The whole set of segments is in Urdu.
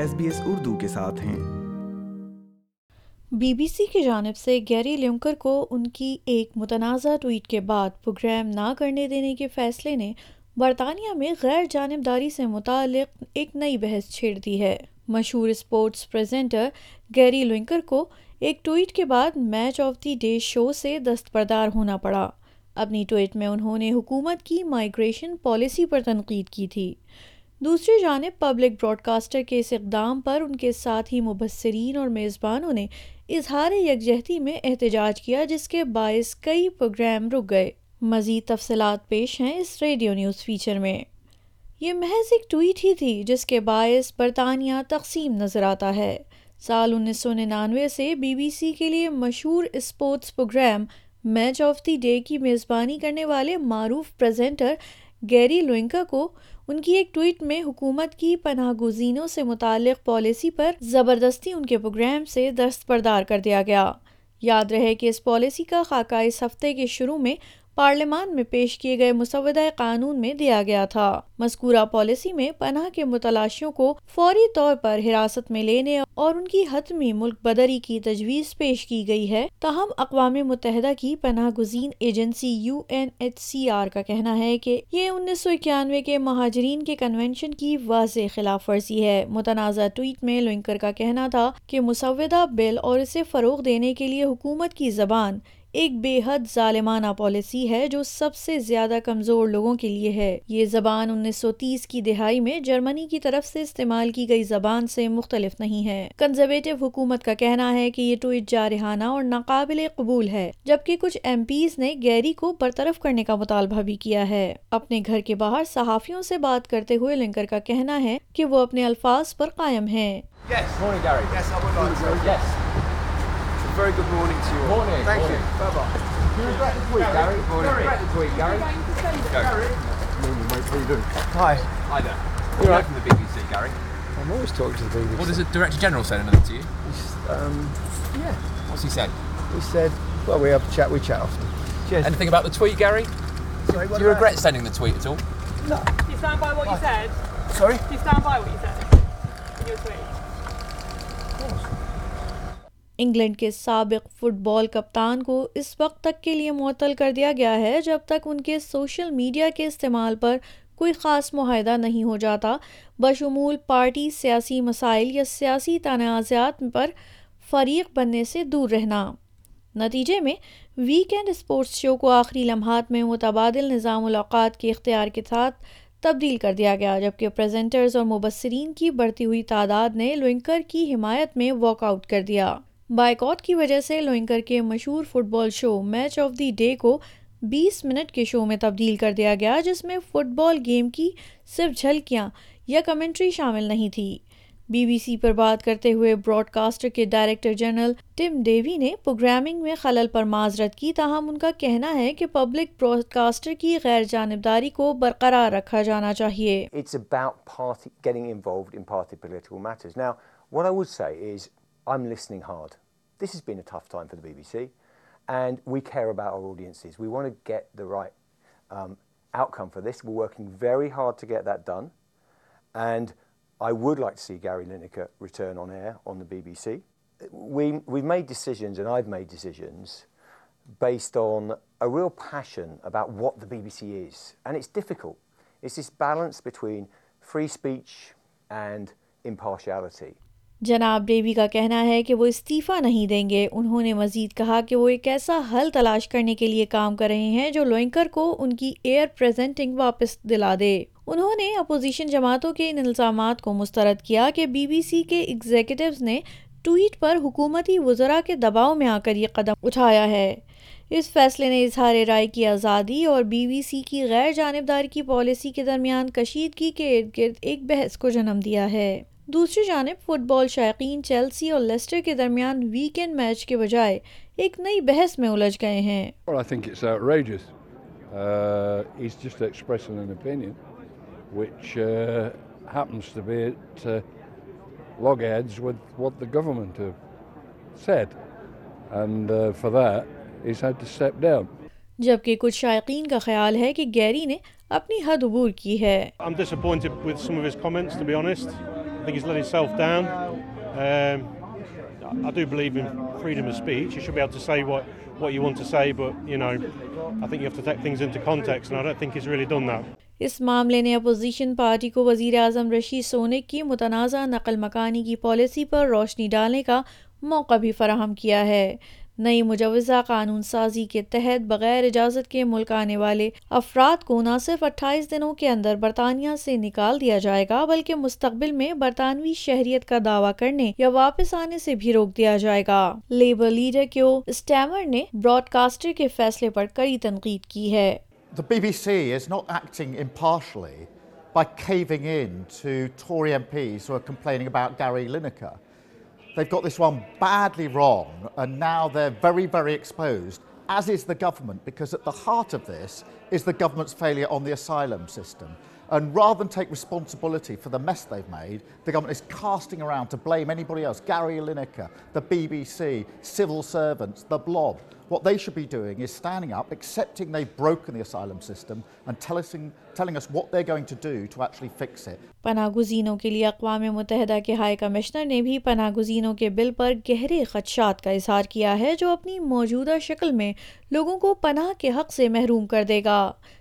ایس بی ایس اردو کے ساتھ ہیں بی بی سی کی جانب سے گیری لیونکر کو ان کی ایک متنازع ٹویٹ کے بعد پروگرام نہ کرنے دینے کے فیصلے نے برطانیہ میں غیر جانبداری سے متعلق ایک نئی بحث چھیڑ دی ہے مشہور اسپورٹس پریزنٹر گیری لوئنکر کو ایک ٹویٹ کے بعد match of the day show سے دستبردار ہونا پڑا اپنی ٹویٹ میں انہوں نے حکومت کی مائیگریشن پالیسی پر تنقید کی تھی دوسری جانب پبلک براڈ کاسٹر کے اس اقدام پر ان کے ساتھ ہی مبصرین اور میزبانوں نے اظہار یکجہتی میں احتجاج کیا جس کے باعث کئی پروگرام رک گئے مزید تفصیلات پیش ہیں اس ریڈیو نیوز فیچر میں یہ محض ایک ٹویٹ ہی تھی جس کے باعث برطانیہ تقسیم نظر آتا ہے سال انیس سو ننانوے سے بی بی سی کے لیے مشہور sports programme match of the day کی میزبانی کرنے والے معروف پریزنٹر گیری لوئنکا کو ان کی ایک ٹویٹ میں حکومت کی پناہ گزینوں سے متعلق پالیسی پر زبردستی ان کے پروگرام سے دستبردار کر دیا گیا یاد رہے کہ اس پالیسی کا خاکہ اس ہفتے کے شروع میں پارلیمان میں پیش کیے گئے مسودہ قانون میں دیا گیا تھا مذکورہ پالیسی میں پناہ کے متلاشیوں کو فوری طور پر حراست میں لینے اور ان کی حتمی ملک بدری کی تجویز پیش کی گئی ہے تاہم اقوام متحدہ کی پناہ گزین agency U N H C R کا کہنا ہے کہ یہ انیس سو اکیانوے کے مہاجرین کے کنونشن کی واضح خلاف ورزی ہے متنازع ٹویٹ میں لوئنکر کا کہنا تھا کہ مسودہ بل اور اسے فروغ دینے کے لیے حکومت کی زبان ایک بے حد ظالمانہ پالیسی ہے جو سب سے زیادہ کمزور لوگوں کے لیے ہے یہ زبان انیس سو تیس کی دہائی میں جرمنی کی طرف سے استعمال کی گئی زبان سے مختلف نہیں ہے کنزرویٹو حکومت کا کہنا ہے کہ یہ ٹویٹ جارحانہ اور ناقابل قبول ہے جبکہ کچھ ایم پیز نے گیری کو برطرف کرنے کا مطالبہ بھی کیا ہے اپنے گھر کے باہر صحافیوں سے بات کرتے ہوئے لنکر کا کہنا ہے کہ وہ اپنے الفاظ پر قائم ہیں yes, very good morning to you all. Morning. Thank morning. you. Bye bye. You regret the tweet, Gary? You regret the tweet, Gary? Gary? Morning, mate. How you doing? Hi. Hi there. You're right. from the BBC, Gary. I'm always talking to the BBC. What does the Director General say another to you? He's, Um, yeah. What's he said? He said, well, we have a chat, we chat often. Cheers. Anything about the tweet, Gary? Sorry, what Do you about regret that? sending the tweet at all? No. Do you stand by what I... you said? Sorry? Do you stand by what you said in your tweet? England کے سابق فٹ بال کپتان کو اس وقت تک کے لیے معطل کر دیا گیا ہے جب تک ان کے سوشل میڈیا کے استعمال پر کوئی خاص معاہدہ نہیں ہو جاتا بشمول پارٹی سیاسی مسائل یا سیاسی تنازعات پر فریق بننے سے دور رہنا نتیجے میں ویکینڈ اسپورٹس شو کو آخری لمحات میں متبادل نظام الاقات کے اختیار کے ساتھ تبدیل کر دیا گیا جبکہ پریزنٹرز اور مبصرین کی بڑھتی ہوئی تعداد نے لوئنکر کی حمایت میں واک آؤٹ کر دیا بائیکاٹ کی وجہ سے لوئنکر کے مشہور football show match of the day کو بیس منٹ کے شو میں تبدیل کر دیا گیا جس میں فٹ بال گیم کی صرف جھلکیاں یا کمنٹری شامل نہیں تھی بی بی سی پر بات کرتے ہوئے براڈ کاسٹر کے ڈائریکٹر جنرل ٹم ڈیوی نے پروگرامنگ میں خلل پر معذرت کی تاہم ان کا کہنا ہے کہ پبلک براڈ کاسٹر کی غیر جانبداری کو برقرار رکھا جانا چاہیے It's about party, getting involved in party political matters. Now, what I would say is I'm listening hard. This has been a tough time for the BBC, and we care about our audiences. We want to get the right um, outcome for this. We're working very hard to get that done, and I would like to see Gary Lineker return on air on the BBC. We've made decisions, and I've made decisions, based on a real passion about what the BBC is. And it's difficult. It's this balance between free speech and impartiality. جناب ڈیوی کا کہنا ہے کہ وہ استعفیٰ نہیں دیں گے انہوں نے مزید کہا کہ وہ ایک ایسا حل تلاش کرنے کے لیے کام کر رہے ہیں جو لوئنکر کو ان کی ایئر پریزنٹنگ واپس دلا دے انہوں نے اپوزیشن جماعتوں کے ان الزامات کو مسترد کیا کہ بی بی سی کے ایگزیکٹوز نے ٹویٹ پر حکومتی وزراء کے دباؤ میں آ کر یہ قدم اٹھایا ہے اس فیصلے نے اظہار رائے کی آزادی اور بی بی سی کی غیر جانبدار کی پالیسی کے درمیان کشیدگی کے ارد گرد ایک بحث کو جنم دیا ہے دوسری جانب فٹ بال شائقین چیلسی اور لیسٹر کے درمیان ویکینڈ میچ کے بجائے ایک نئی بحث میں الجھ گئے ہیں جبکہ کچھ شائقین کا خیال ہے کہ گیری نے اپنی حد عبور کی ہے I I I I think think think he's he's let himself down. Um, do believe in freedom of speech. You you you you should be able to to to say say, what, what want but know, have take things into context, and don't really done that. اس معاملے نے اپوزیشن پارٹی کو وزیر اعظم رشی سونک کی متنازع نقل مکانی کی پالیسی پر روشنی ڈالنے کا موقع بھی فراہم کیا ہے نئی مجوزہ قانون سازی کے تحت بغیر اجازت کے ملک آنے والے افراد کو نہ صرف اٹھائیس دنوں کے اندر برطانیہ سے نکال دیا جائے گا بلکہ مستقبل میں برطانوی شہریت کا دعویٰ کرنے یا واپس آنے سے بھی روک دیا جائے گا لیبر لیڈر کیو اسٹیمر نے براڈ کاسٹر کے فیصلے پر کڑی تنقید کی ہے The BBC is not acting impartially by caving in to Tory MPs who are complaining about Gary Lineker. Badly wrong now the very very expressed as is the government because the hearts of this is the government failing on the asylum system And rather than take responsibility for the mess they've made, the government is casting around to blame anybody else Gary Lineker, the BBC, civil servants, the blob. What they should be doing is standing up, accepting they've broken the asylum system, and tell us in, telling us what they're going to do to actually fix it. پناہ گزینوں کے لیے اقوام متحدہ کے ہائی کمشنر نے بھی پناہ گزینوں کے بل پر گہرے خدشات کا اظہار کیا ہے جو اپنی موجودہ شکل میں لوگوں کو پناہ کے حق سے محروم کر دے گا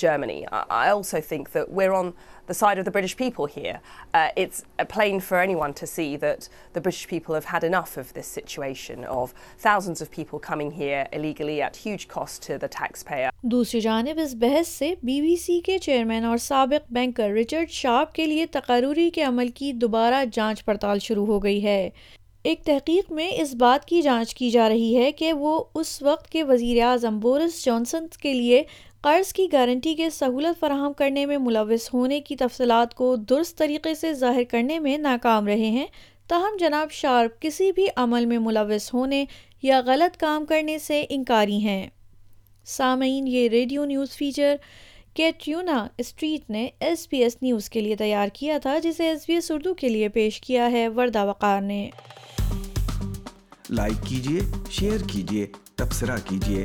Germany. I also think that that we're on the the the the side of of of of British British people people people here. here Uh, it's plain for anyone to to see have had enough this situation thousands coming illegally at huge cost taxpayer. دوسری جانب اس بحث سے بی بی سی کے چیئرمین اور سابق بینکر ریچرڈ شارپ کے لیے تقرری کے عمل کی دوبارہ جانچ پڑتال شروع ہو گئی ہے ایک تحقیق میں اس بات کی جانچ کی جا رہی ہے کہ وہ اس وقت کے وزیر اعظم بورس جانسن کے لیے قرض کی گارنٹی کے سہولت فراہم کرنے میں ملوث ہونے کی تفصیلات کو درست طریقے سے ظاہر کرنے میں ناکام رہے ہیں تاہم جناب شارپ کسی بھی عمل میں ملوث ہونے یا غلط کام کرنے سے انکاری ہیں سامعین یہ radio news feature Catriona Street نے ایس بی ایس نیوز کے لیے تیار کیا تھا جسے ایس بی ایس اردو کے لیے پیش کیا ہے وردہ وقار نے لائک کیجیے شیئر کیجیے تبصرہ کیجیے